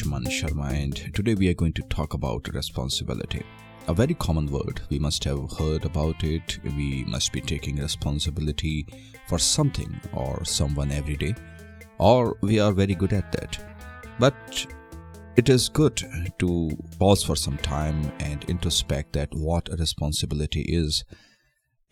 Anshuman Sharma, and today we are going to talk about responsibility. A very common word, we must have heard about it. We must be taking responsibility for something or someone every day, or we are very good at that. But it is good to pause for some time and introspect that what a responsibility is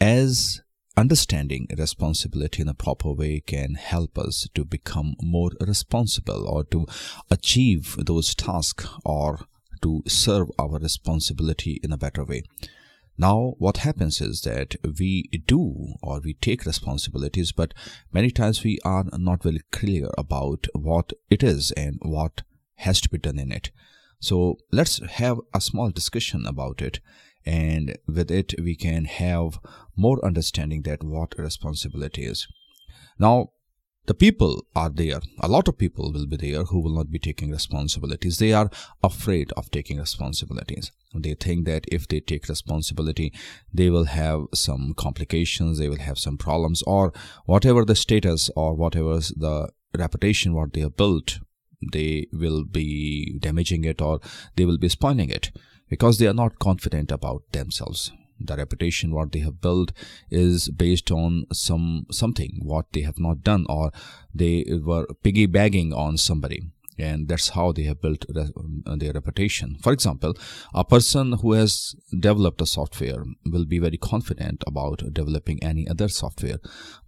as Understanding responsibility in a proper way can help us to become more responsible or to achieve those tasks or to serve our responsibility in a better way. Now, what happens is that we do or we take responsibilities, but many times we are not very clear about what it is and what has to be done in it. So, let's have a small discussion about it and with it we can have more understanding that what responsibility is. Now the people are there. A lot of people will be there who will not be taking responsibilities. They are afraid of taking responsibilities. They think that if they take responsibility they will have some complications they will have some problems or whatever the status or whatever the reputation what they have built they will be damaging it or they will be spoiling it because they are not confident about themselves. The reputation what they have built is based on some something what they have not done or they were piggybacking on somebody and that's how they have built um, their reputation. For example, a person who has developed a software will be very confident about developing any other software.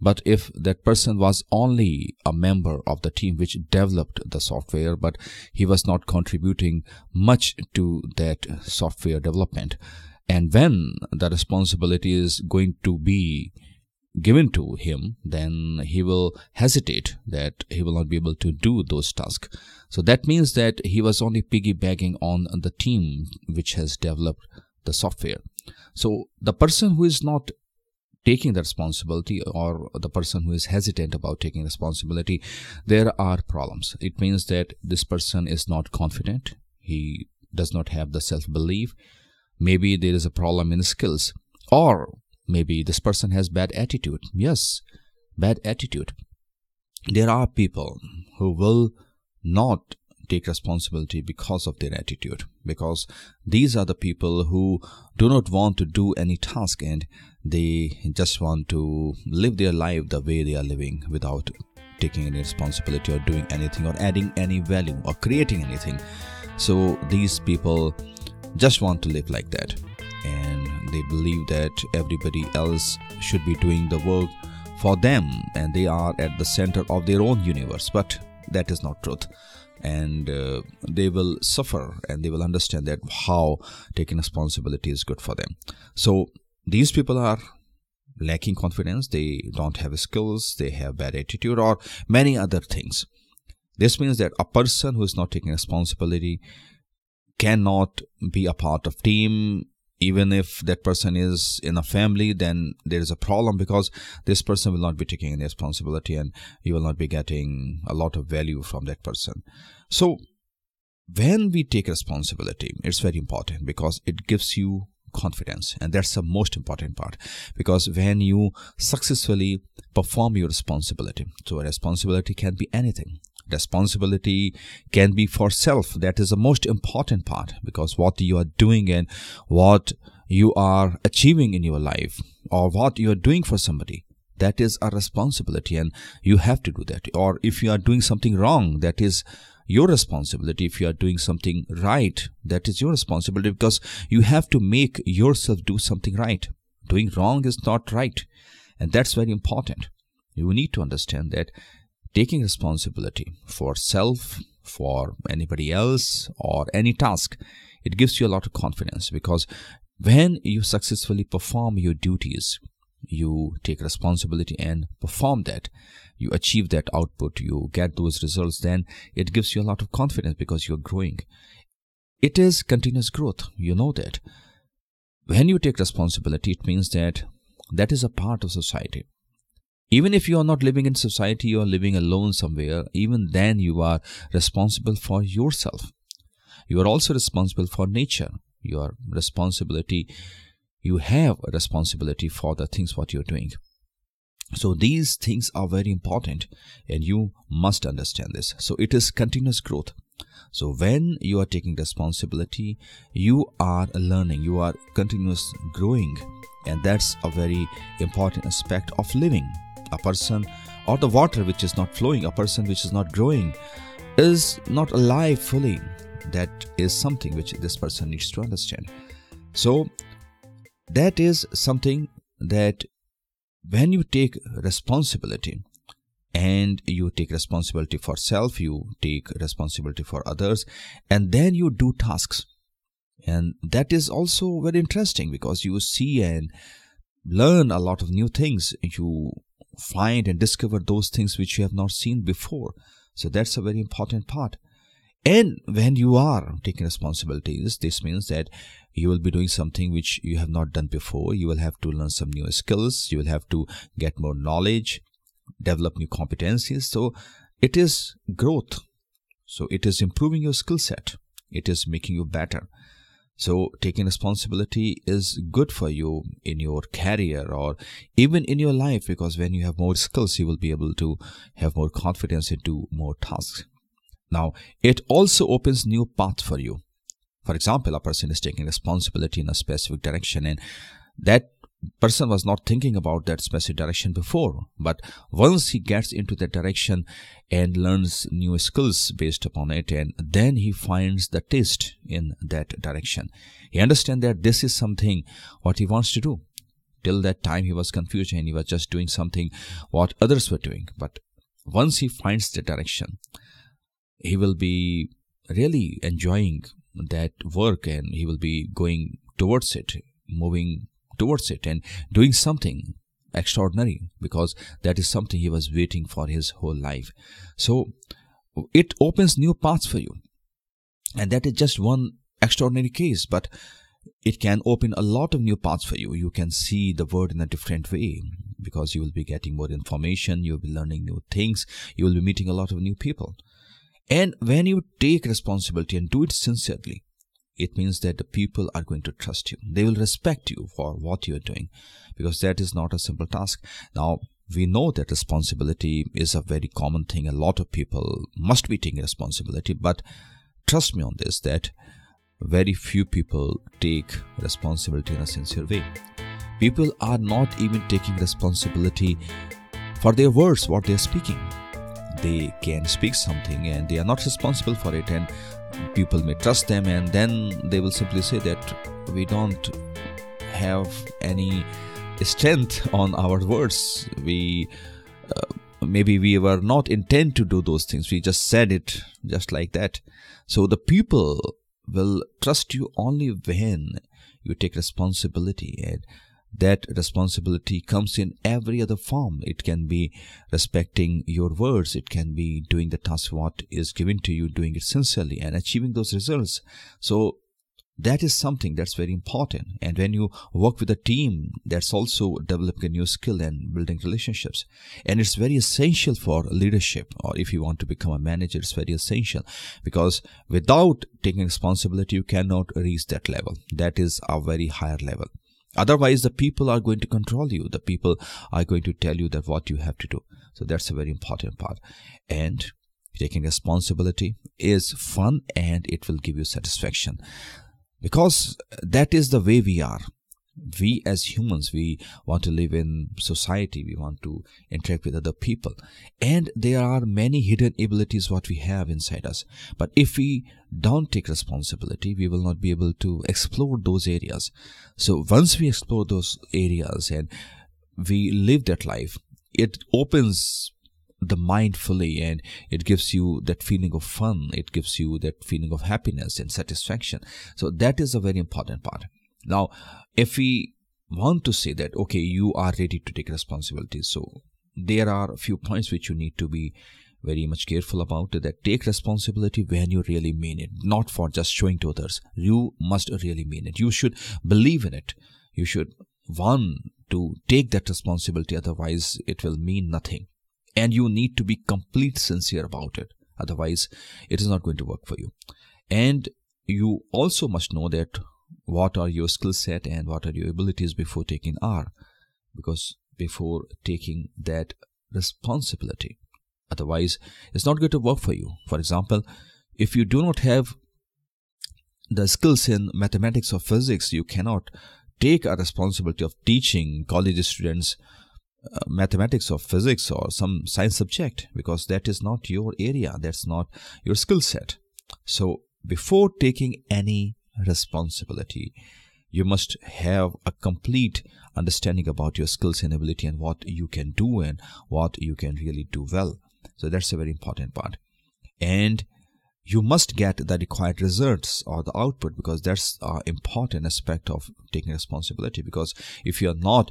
But if that person was only a member of the team which developed the software, but he was not contributing much to that software development, and when the responsibility is going to be given to him, then he will hesitate that he will not be able to do those tasks. So that means that he was only piggybacking on the team which has developed the software. So the person who is not taking the responsibility or the person who is hesitant about taking responsibility, there are problems. It means that this person is not confident. He does not have the self belief. Maybe there is a problem in skills or maybe this person has bad attitude. Yes bad attitude. There are people who will not take responsibility because of their attitude because these are the people who do not want to do any task and they just want to live their life the way they are living without taking any responsibility or doing anything or adding any value or creating anything. So these people just want to live like that they believe that everybody else should be doing the work for them and they are at the center of their own universe but that is not truth. And uh, they will suffer and they will understand that how taking responsibility is good for them. So these people are lacking confidence. They don't have skills. They have bad attitude or many other things. This means that a person who is not taking responsibility cannot be a part of team even if that person is in a family then there is a problem because this person will not be taking any responsibility and you will not be getting a lot of value from that person. So when we take responsibility it's very important because it gives you confidence and that's the most important part because when you successfully perform your responsibility so a responsibility can be anything responsibility can be for self. That is the most important part because what you are doing and what you are achieving in your life or what you are doing for somebody that is a responsibility and you have to do that. Or if you are doing something wrong that is your responsibility. If you are doing something right that is your responsibility because you have to make yourself do something right. Doing wrong is not right. And that's very important. You need to understand that taking responsibility for self, for anybody else, or any task, it gives you a lot of confidence because when you successfully perform your duties, you take responsibility and perform that, you achieve that output, you get those results, then it gives you a lot of confidence because you're growing. It is continuous growth, you know that. When you take responsibility, it means that that is a part of society even if you are not living in society, you are living alone somewhere, even then you are responsible for yourself. You are also responsible for nature. Your responsibility, you have a responsibility for the things what you're doing. So these things are very important and you must understand this. So it is continuous growth. so when you are taking responsibility you are learning you are continuous growing and that's a very important aspect of living a person or the water which is not flowing a person which is not growing is not alive fully. That is something which this person needs to understand. So that is something that when you take responsibility and you take responsibility for self you take responsibility for others and then you do tasks. And that is also very interesting because you see and learn a lot of new things. You find and discover those things which you have not seen before. So that's a very important part. And when you are taking responsibilities this means that you will be doing something which you have not done before. You will have to learn some new skills. You will have to get more knowledge develop new competencies. So it is growth. So it is improving your skill set. It is making you better so taking responsibility is good for you in your career or even in your life because when you have more skills you will be able to have more confidence and do more tasks. Now it also opens new paths for you. For example a person is taking responsibility in a specific direction and that person was not thinking about that specific direction before but once he gets into that direction and learns new skills based upon it and then he finds the taste in that direction. He understands that this is something what he wants to do. Till that time he was confused and he was just doing something what others were doing. But once he finds the direction he will be really enjoying that work and he will be going towards it moving towards it and doing something extraordinary because that is something he was waiting for his whole life. So it opens new paths for you. And that is just one extraordinary case, but it can open a lot of new paths for you. You can see the world in a different way because you will be getting more information, you will be learning new things, you will be meeting a lot of new people. And when you take responsibility and do it sincerely, it means that the people are going to trust you. They will respect you for what you're doing because that is not a simple task. Now, we know that responsibility is a very common thing. A lot of people must be taking responsibility, but trust me on this that very few people take responsibility in a sincere way. People are not even taking responsibility for their words, what they're speaking. They can speak something and they are not responsible for it, and people may trust them and then they will simply say that we don't have any strength on our words. We uh, maybe we were not intent to do those things. We just said it just like that. So the people will trust you only when you take responsibility and that responsibility comes in every other form. It can be respecting your words. It can be doing the task what is given to you doing it sincerely and achieving those results. So that is something that's very important. And when you work with a team that's also developing a new skill and building relationships. And it's very essential for leadership or if you want to become a manager it's very essential. Because without taking responsibility you cannot reach that level. That is a very higher level Otherwise, the people are going to control you. The people are going to tell you that what you have to do. So that's a very important part. And taking responsibility is fun and it will give you satisfaction because that is the way we are we as humans we want to live in society we want to interact with other people. And there are many hidden abilities what we have inside us. But if we don't take responsibility we will not be able to explore those areas. So once we explore those areas and we live that life it opens the mind fully and it gives you that feeling of fun. It gives you that feeling of happiness and satisfaction. So that is a very important part now if we want to say that okay you are ready to take responsibility so there are a few points which you need to be very much careful about that take responsibility when you really mean it not for just showing to others. You must really mean it. You should believe in it. You should want to take that responsibility otherwise it will mean nothing. And you need to be complete sincere about it. Otherwise it is not going to work for you. And you also must know that what are your skill set and what are your abilities before taking R? Because before taking that responsibility. Otherwise it's not going to work for you. For example if you do not have the skills in mathematics or physics you cannot take a responsibility of teaching college students uh, mathematics or physics or some science subject because that is not your area. That's not your skill set. So before taking any responsibility. You must have a complete understanding about your skills and ability and what you can do and what you can really do well. So that's a very important part. And you must get the required results or the output because that's an important aspect of taking responsibility. Because if you're not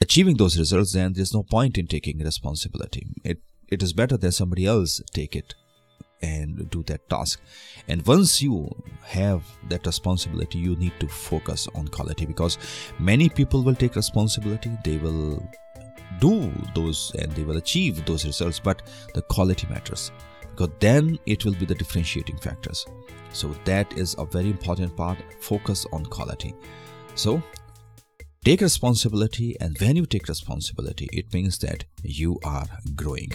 achieving those results then there's no point in taking responsibility. It it is better that somebody else take it and do that task. And once you have that responsibility you need to focus on quality because many people will take responsibility. They will do those and they will achieve those results but the quality matters because then it will be the differentiating factors. So that is a very important part. Focus on quality. So take responsibility and when you take responsibility it means that you are growing